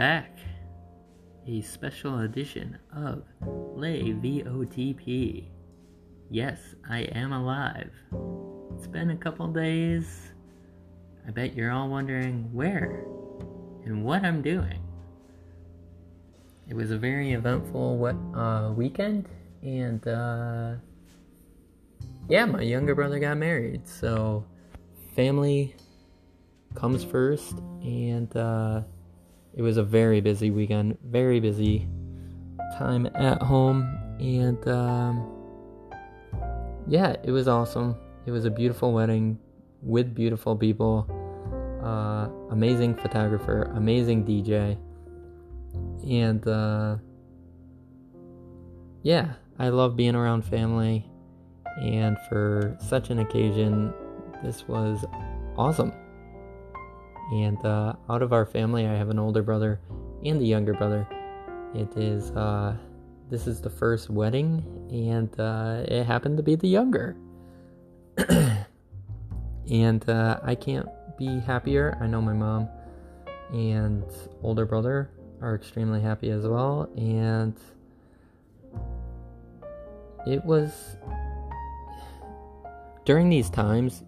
back. A special edition of Lay VOTP. Yes, I am alive. It's been a couple days. I bet you're all wondering where and what I'm doing. It was a very eventful what, uh, weekend, and uh, yeah, my younger brother got married, so family comes first, and uh, it was a very busy weekend, very busy time at home, and um, yeah, it was awesome. It was a beautiful wedding with beautiful people, uh, amazing photographer, amazing DJ, and uh, yeah, I love being around family, and for such an occasion, this was awesome. And uh, out of our family, I have an older brother and a younger brother. It is uh, this is the first wedding, and uh, it happened to be the younger. and uh, I can't be happier. I know my mom and older brother are extremely happy as well, and it was during these times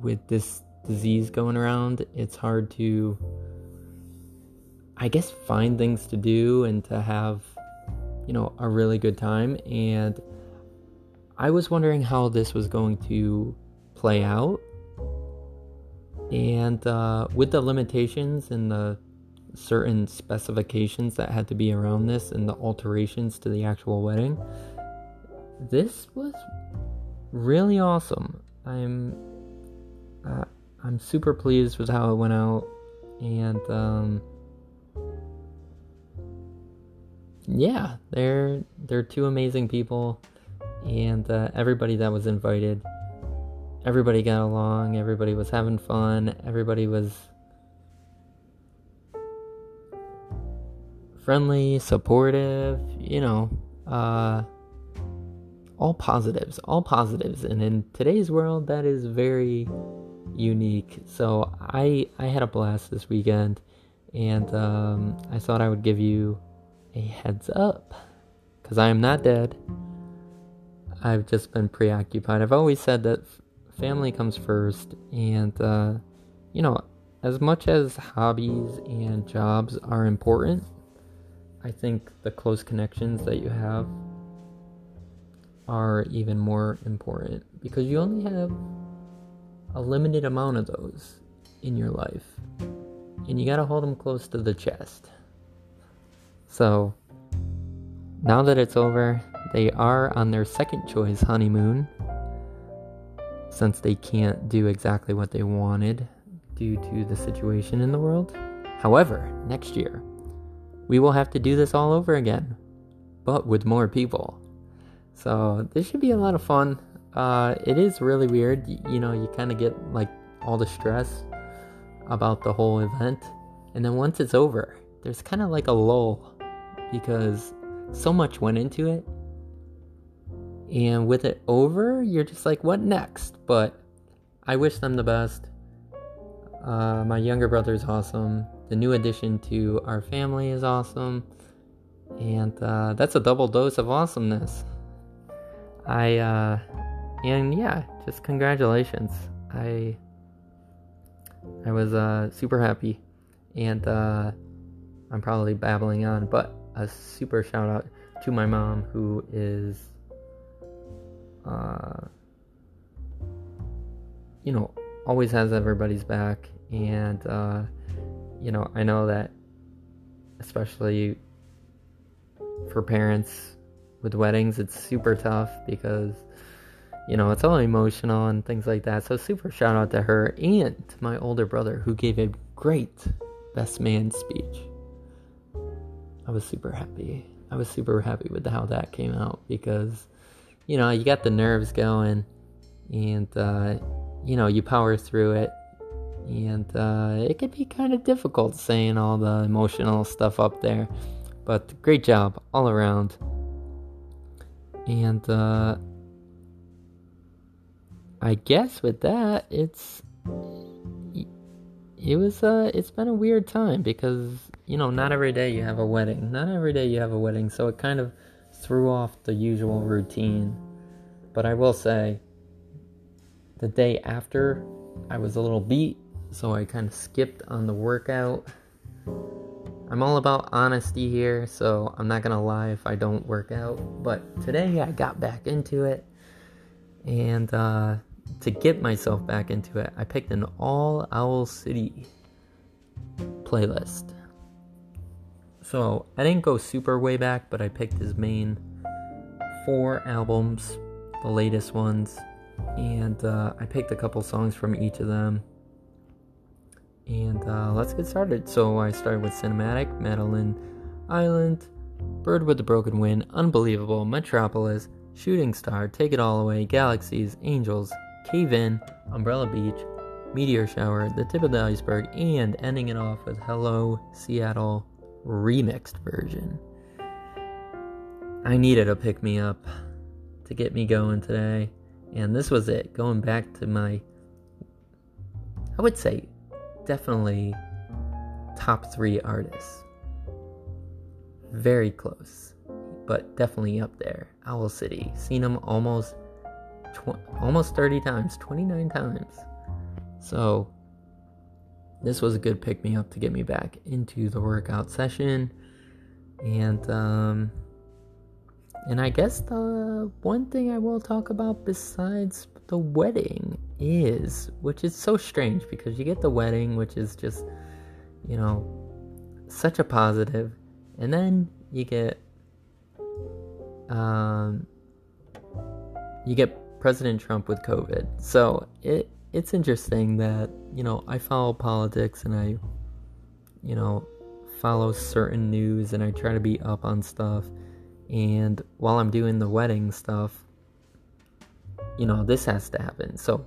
with this disease going around, it's hard to, I guess, find things to do and to have, you know, a really good time. And I was wondering how this was going to play out. And uh, with the limitations and the certain specifications that had to be around this and the alterations to the actual wedding, this was really awesome. I'm uh, I'm super pleased with how it went out, and um, yeah, they're they're two amazing people, and uh, everybody that was invited, everybody got along, everybody was having fun, everybody was friendly, supportive, you know, uh, all positives, all positives, and in today's world, that is very unique. So I I had a blast this weekend, and um, I thought I would give you a heads up because I am not dead. I've just been preoccupied. I've always said that family comes first, and uh, you know, as much as hobbies and jobs are important, I think the close connections that you have are even more important because you only have a limited amount of those in your life. And you gotta hold them close to the chest. So, now that it's over, they are on their second choice honeymoon. Since they can't do exactly what they wanted due to the situation in the world. However, next year, we will have to do this all over again, but with more people. So, this should be a lot of fun. Uh, it is really weird. You, you know, you kind of get like all the stress about the whole event, and then once it's over, there's kind of like a lull because so much went into it. And with it over, you're just like, what next? But I wish them the best. Uh, my younger brother is awesome. The new addition to our family is awesome. And uh, that's a double dose of awesomeness. I, uh, and yeah, just congratulations. I I was uh, super happy, and uh, I'm probably babbling on, but a super shout out to my mom who is, uh, you know, always has everybody's back, and uh, you know, I know that especially for parents with weddings, it's super tough because you know, it's all emotional and things like that. So super shout out to her and to my older brother who gave a great best man speech. I was super happy. I was super happy with how that came out because, you know, you got the nerves going and, uh, you know, you power through it. And uh, it could be kind of difficult saying all the emotional stuff up there. But great job all around. And, uh, I guess with that, it's it was uh it's been a weird time because you know, not every day you have a wedding. Not every day you have a wedding, so it kind of threw off the usual routine. But I will say, the day after, I was a little beat, so I kind of skipped on the workout. I'm all about honesty here, so I'm not gonna lie if I don't work out. But today I got back into it, and uh, to get myself back into it, I picked an All Owl City playlist. So I didn't go super way back, but I picked his main four albums, the latest ones, and uh, I picked a couple songs from each of them. And uh, let's get started. So I started with Cinematic, Madeline Island, Bird with the Broken Wing, Unbelievable, Metropolis, Shooting Star, Take It All Away, Galaxies, Angels, Cave In, Umbrella Beach, Meteor Shower, The Tip of the Iceberg, and ending it off with Hello Seattle remixed version. I needed a pick me up to get me going today, and this was it. Going back to my, I would say, definitely top three artists. Very close, but definitely up there. Owl City, seen him almost, tw- almost 30 times, 29 times. So this was a good pick me up to get me back into the workout session. And um and I guess the one thing I will talk about besides the wedding is which is so strange because you get the wedding which is just you know such a positive and then you get um you get President Trump with COVID. So it it's interesting that you know I follow politics and I you know follow certain news and I try to be up on stuff. And while I'm doing the wedding stuff you know this has to happen. So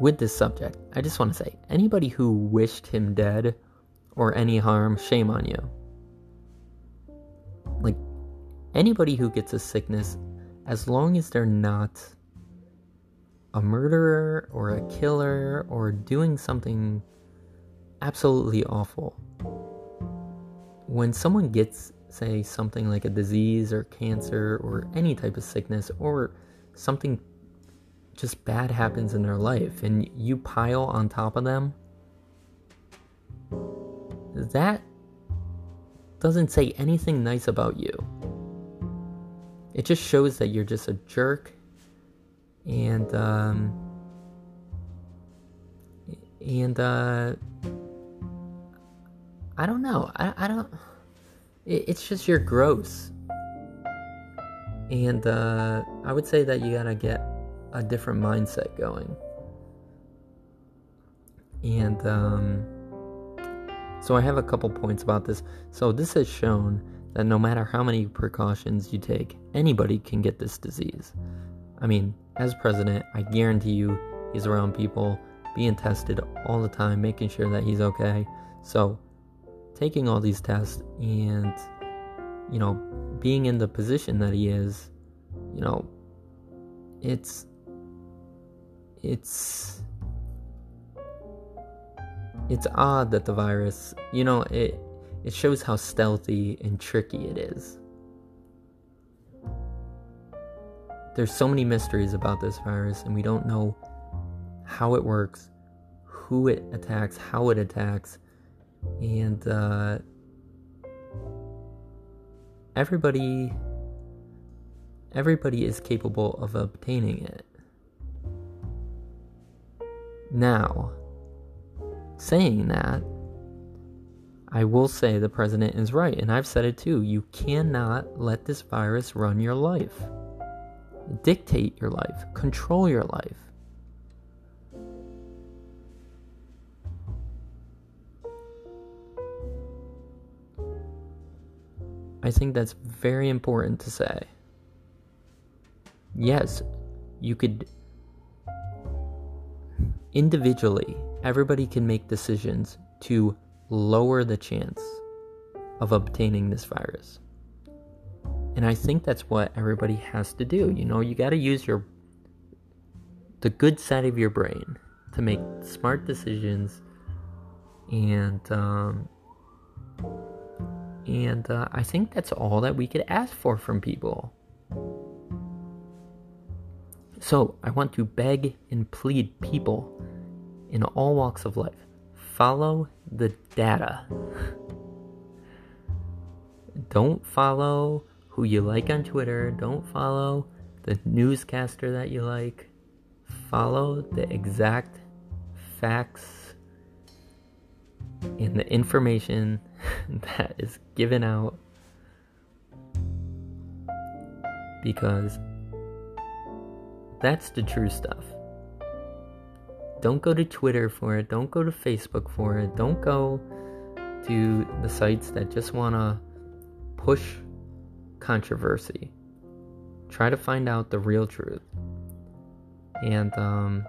with this subject I just want to say anybody who wished him dead or any harm shame on you. Like anybody who gets a sickness as long as they're not a murderer or a killer or doing something absolutely awful. When someone gets, say, something like a disease or cancer or any type of sickness or something just bad happens in their life and you pile on top of them, that doesn't say anything nice about you. It just shows that you're just a jerk and um, and uh, I don't know. I I don't. It, it's just you're gross, and uh, I would say that you gotta get a different mindset going, and um, so I have a couple points about this. So this has shown that no matter how many precautions you take, anybody can get this disease. I mean, as president, I guarantee you he's around people being tested all the time, making sure that he's okay. So, taking all these tests and, you know, being in the position that he is, you know, it's, it's, it's odd that the virus, you know, it, it shows how stealthy and tricky it is. there's so many mysteries about this virus, and we don't know how it works, who it attacks, how it attacks, and uh, everybody everybody is capable of obtaining it. Now, saying that, I will say the president is right, and I've said it too. You cannot let this virus run your life dictate your life, control your life. I think that's very important to say. Yes, you could individually, everybody can make decisions to lower the chance of obtaining this virus. And I think that's what everybody has to do. You know, you got to use your the good side of your brain to make smart decisions and um, and uh, I think that's all that we could ask for from people. So I want to beg and plead people in all walks of life follow the data. Don't follow who you like on Twitter. Don't follow the newscaster that you like. Follow the exact facts and the information that is given out because that's the true stuff. Don't go to Twitter for it. Don't go to Facebook for it. Don't go to the sites that just want to push controversy. Try to find out the real truth. And um,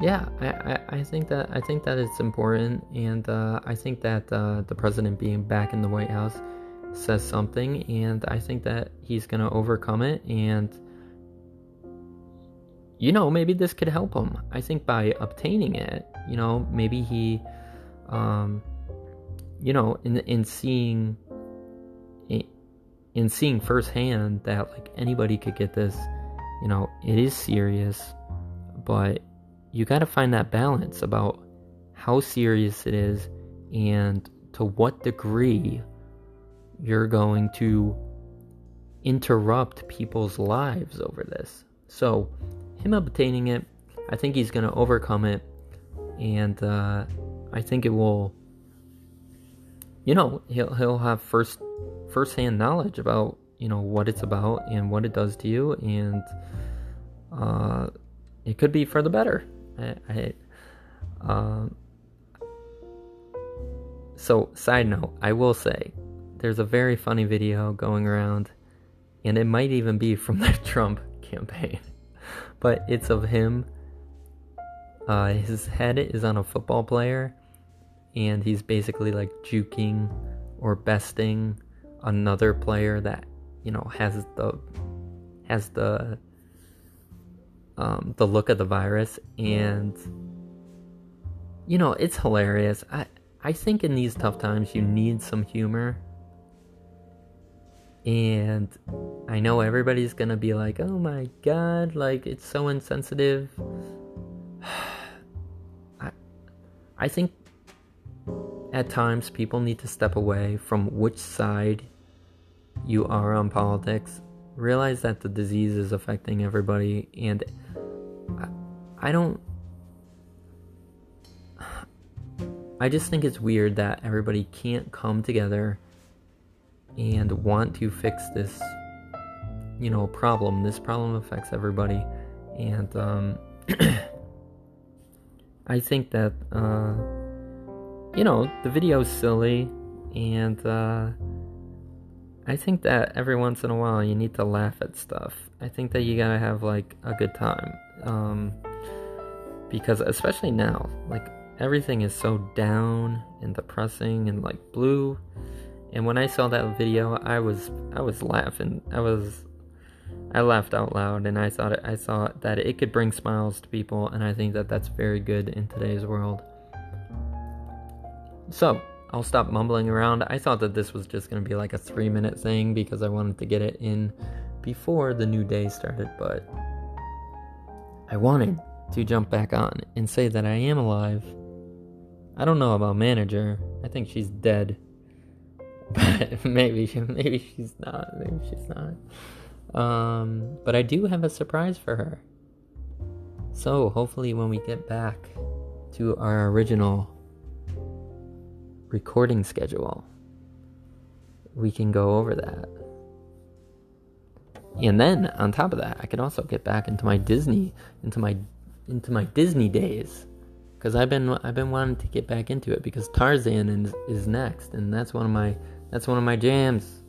yeah, I, I, I, think that I think that it's important, and uh, I think that uh, the president being back in the White House says something, and I think that he's gonna overcome it, and you know maybe this could help him. I think by obtaining it, you know maybe he, um, you know, in in seeing in seeing firsthand that like anybody could get this, you know, it is serious, but you got to find that balance about how serious it is and to what degree you're going to interrupt people's lives over this. So, him obtaining it, I think he's going to overcome it, and uh, I think it will. You know, he'll he'll have first first-hand knowledge about you know what it's about and what it does to you, and uh, it could be for the better. I, I um, so side note, I will say there's a very funny video going around, and it might even be from the Trump campaign, but it's of him. Uh, his head is on a football player, and he's basically like juking or besting another player that you know has the has the um, the look of the virus, and you know it's hilarious. I I think in these tough times you need some humor, and I know everybody's gonna be like, "Oh my god, like it's so insensitive." I I think at times people need to step away from which side you are on politics realize that the disease is affecting everybody and I, I don't I just think it's weird that everybody can't come together and want to fix this you know problem this problem affects everybody and um I think that uh you know the video's silly and uh I think that every once in a while you need to laugh at stuff. I think that you gotta have like a good time. Um, because especially now, like everything is so down and depressing and like blue. And when I saw that video, I was I was laughing. I was I laughed out loud, and I thought I thought that it could bring smiles to people, and I think that that's very good in today's world. So I'll stop mumbling around. I thought that this was just going to be like a three minute thing because I wanted to get it in before the new day started, but I wanted to jump back on and say that I am alive. I don't know about manager. I think she's dead. But maybe she, maybe she's not. Maybe she's not. Um, but I do have a surprise for her. So hopefully when we get back to our original recording schedule, we can go over that. And then on top of that, I can also get back into my Disney, into my into my Disney days, because I've been I've been wanting to get back into it because Tarzan is, is next, and that's one of my that's one of my jams.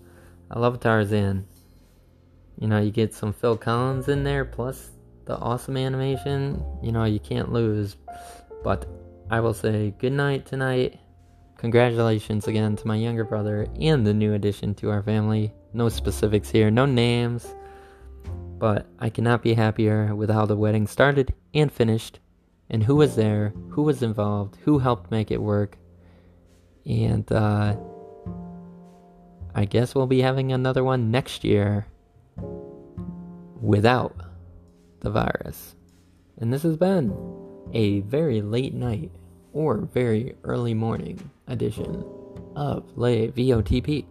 I love Tarzan. You know, you get some Phil Collins in there, plus the awesome animation. You know, you can't lose. But I will say good night tonight. Congratulations again to my younger brother and the new addition to our family. No specifics here, no names, but I cannot be happier with how the wedding started and finished, and who was there, who was involved, who helped make it work. And uh, I guess we'll be having another one next year without the virus. And this has been a very late night or very early morning edition of Lay VOTP.